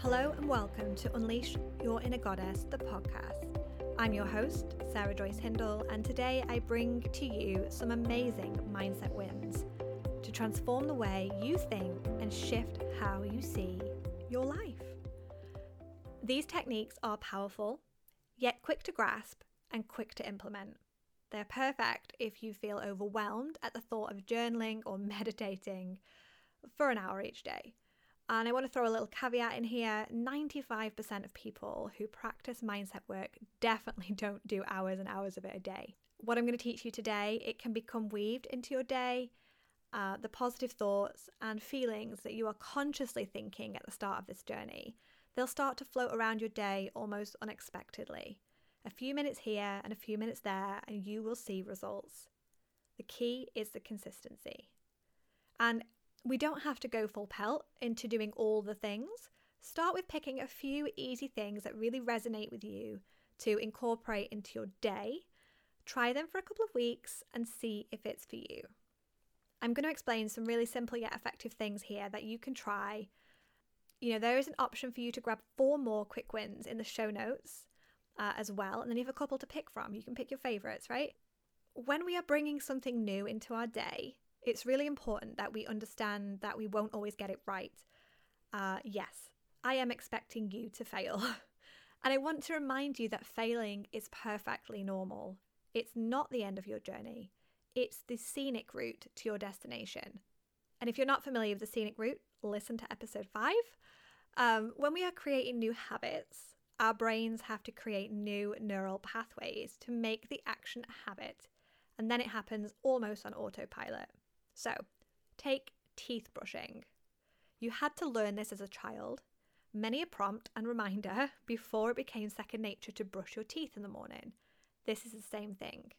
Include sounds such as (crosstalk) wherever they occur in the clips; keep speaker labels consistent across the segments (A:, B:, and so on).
A: Hello and welcome to Unleash Your Inner Goddess, the podcast. I'm your host, Sarah Joyce Hindle, and today I bring to you some amazing mindset wins to transform the way you think and shift how you see your life. These techniques are powerful, yet quick to grasp and quick to implement. They're perfect if you feel overwhelmed at the thought of journaling or (laughs) meditating for an hour each day. And I want to throw a little caveat in here 95% of people who practice mindset work definitely (laughs) don't do hours and hours of it a day. What I'm going to teach you today, it can become weaved into your day. Uh, the positive thoughts and feelings that you are consciously thinking at the start of this journey, they'll start to float around your day almost unexpectedly. A few minutes here and a few minutes there, and you will see results. The key is the consistency. And we don't have to go full pelt into doing all the things. Start with picking a few easy things that really resonate with you to incorporate into your day. Try them for a couple of weeks and see if it's for you. I'm going to explain some really simple yet effective things here that you can try. You know, there is an option for you to grab four more quick wins in the show notes uh, as well, and then you have a couple to pick from. You can pick your favorites, right? When we are bringing something new into our day, it's really important that we understand that we won't always get it right. Uh, yes, I am expecting you to fail. (laughs) and I want to remind you that failing is perfectly normal. It's not the end of your journey, it's the scenic route to your destination. And if you're not familiar with the scenic route, listen to episode five. Um, when we are creating new habits, our brains have to create new neural pathways to make the action a habit, and then it happens almost on autopilot. So, take teeth brushing. You had to learn this as a child, many a prompt and reminder before it became second nature to brush your teeth in the morning. This is the same thing.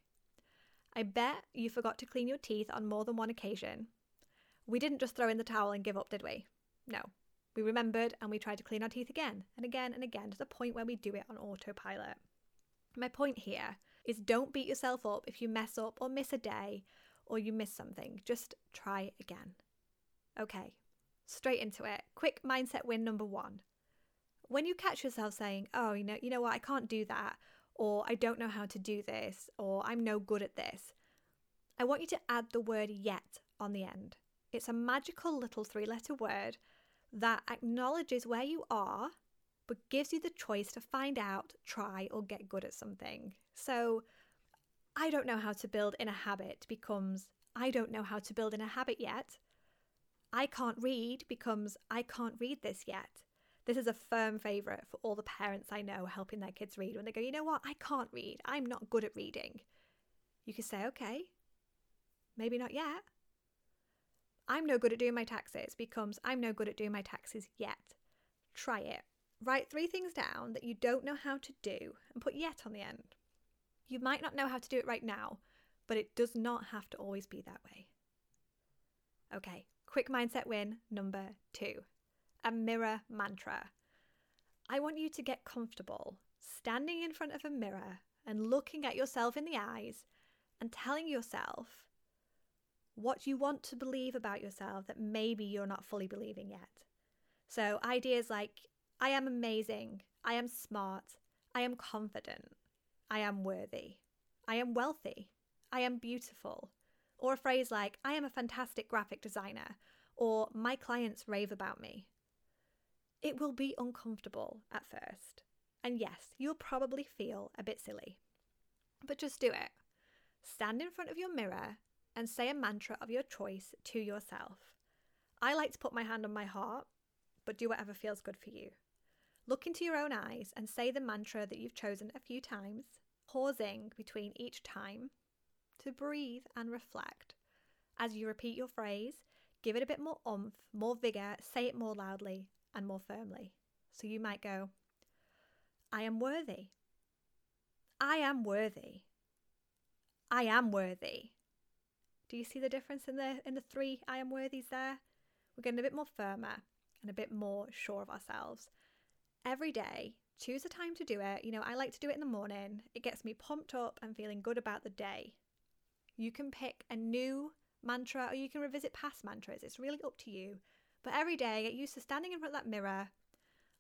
A: I bet you forgot to clean your teeth on more than one occasion. We didn't just throw in the towel and give up, did we? No. We remembered and we tried to clean our teeth again and again and again to the point where we do it on autopilot. My point here is don't beat yourself up if you mess up or miss a day or you miss something. Just try again. Okay, straight into it. Quick mindset win number one. When you catch yourself saying, "Oh, you know, you know what, I can't do that," or "I don't know how to do this," or "I'm no good at this," I want you to add the word "yet" on the end. It's a magical little three-letter word that acknowledges where you are, but gives you the choice to find out, try, or get good at something. So, I don't know how to build in a habit becomes I don't know how to build in a habit yet. I can't read becomes I can't read this yet. This is a firm favourite for all the parents I know helping their kids read when they go, you know what, I can't read. I'm not good at reading. You can say, okay, maybe not yet. I'm no good at doing my taxes becomes I'm no good at doing my taxes yet. Try it. Write three things down that you don't know how to do and put yet on the end. You might not know how to do it right now, but it does not have to always be that way. Okay, quick mindset win number two a mirror mantra. I want you to get comfortable standing in front of a mirror and looking at yourself in the eyes and telling yourself what you want to believe about yourself that maybe you're not fully believing yet. So, ideas like, I am amazing, I am smart, I am confident, I am worthy. I am wealthy. I am beautiful. Or a phrase like, I am a fantastic graphic designer, or my clients rave about me. It will be uncomfortable at first. And yes, you'll probably feel a bit silly. But just do it. Stand in front of your mirror and say a mantra of your choice to yourself. I like to put my hand on my heart, but do whatever feels good for you. Look into your own eyes and say the mantra that you've chosen a few times, pausing between each time to breathe and reflect. As you repeat your phrase, give it a bit more oomph, more vigour, say it more loudly and more firmly. So you might go, I am worthy. I am worthy. I am worthy. Do you see the difference in the in the three I am worthies there? We're getting a bit more firmer and a bit more sure of ourselves every day. Choose a time to do it. You know, I like to do it in the morning. It gets me pumped up and feeling good about the day. You can pick a new mantra or you can revisit past mantras. It's really up to you. But every day, get used to standing in front of that mirror,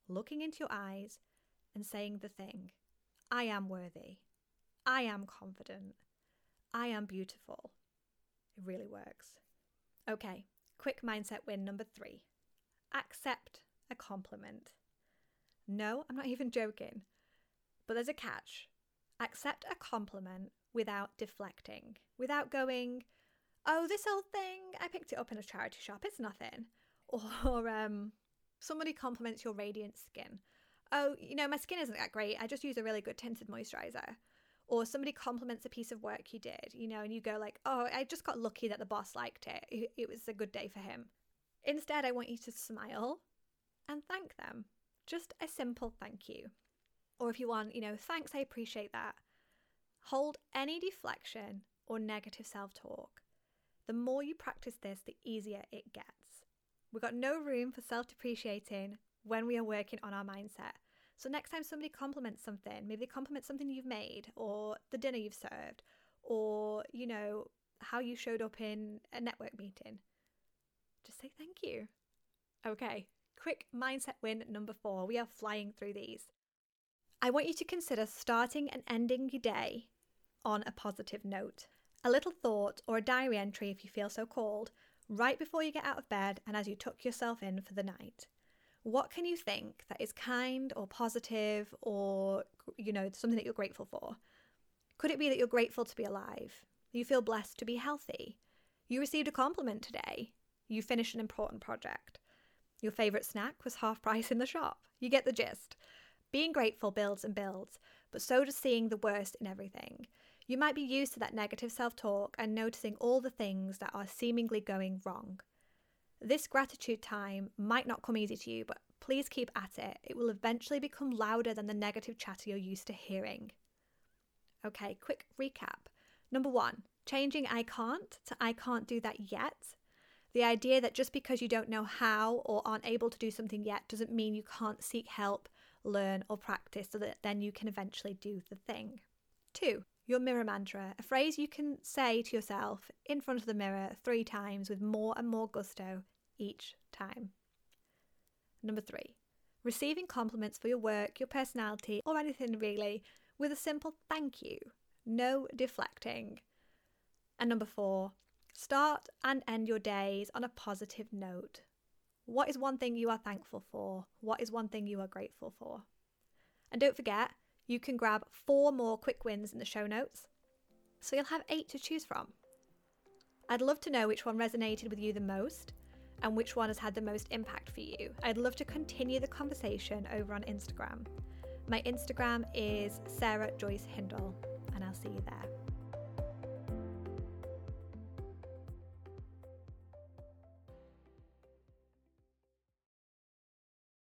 A: looking into your eyes and saying the thing I am worthy. I am confident. I am beautiful. It really works. Okay, quick mindset win number three accept a compliment. No, I'm not even joking. But there's a catch. Accept a compliment without deflecting, without going, oh, this old thing, I picked it up in a charity shop, it's nothing. Or um, somebody compliments your radiant skin. Oh, you know, my skin isn't that great, I just use a really good tinted moisturizer. Or somebody compliments a piece of work you did, you know, and you go like, oh, I just got lucky that the boss liked it. It was a good day for him. Instead, I want you to smile and thank them. Just a simple thank you. Or if you want, you know, thanks, I appreciate that. Hold any deflection or negative self talk. The more you practice this, the easier it gets. We've got no room for self depreciating when we are working on our mindset. So, next time somebody compliments something, maybe they compliment something you've made, or the dinner you've served, or, you know, how you showed up in a network meeting, just say thank you. Okay, quick mindset win number four. We are flying through these. I want you to consider starting and ending your day on a positive note. A little thought or a diary entry, if you feel so called, right before you get out of bed and as you tuck yourself in for the night. What can you think that is kind or positive or, you know, something that you're grateful for? Could it be that you're grateful to be alive? You feel blessed to be healthy? You received a compliment today? You finished an important project? Your favourite snack was half price in the shop? You get the gist. Being grateful builds and builds, but so does seeing the worst in everything. You might be used to that negative self talk and noticing all the things that are seemingly going wrong. This gratitude time might not come easy to you, but please keep at it. It will eventually become louder than the negative chatter you're used to hearing. Okay, quick recap. Number one, changing I can't to I can't do that yet. The idea that just because you don't know how or aren't able to do something yet doesn't mean you can't seek help, learn, or practice so that then you can eventually do the thing. Two, your mirror mantra, a phrase you can say to yourself in front of the mirror three times with more and more gusto each time. Number three, receiving compliments for your work, your personality, or anything really with a simple thank you, no deflecting. And number four, start and end your days on a positive note. What is one thing you are thankful for? What is one thing you are grateful for? And don't forget, you can grab four more quick wins in the show notes. So you'll have eight to choose from. I'd love to know which one resonated with you the most and which one has had the most impact for you. I'd love to continue the conversation over on Instagram. My Instagram is Sarah Joyce Hindle, and I'll see you there.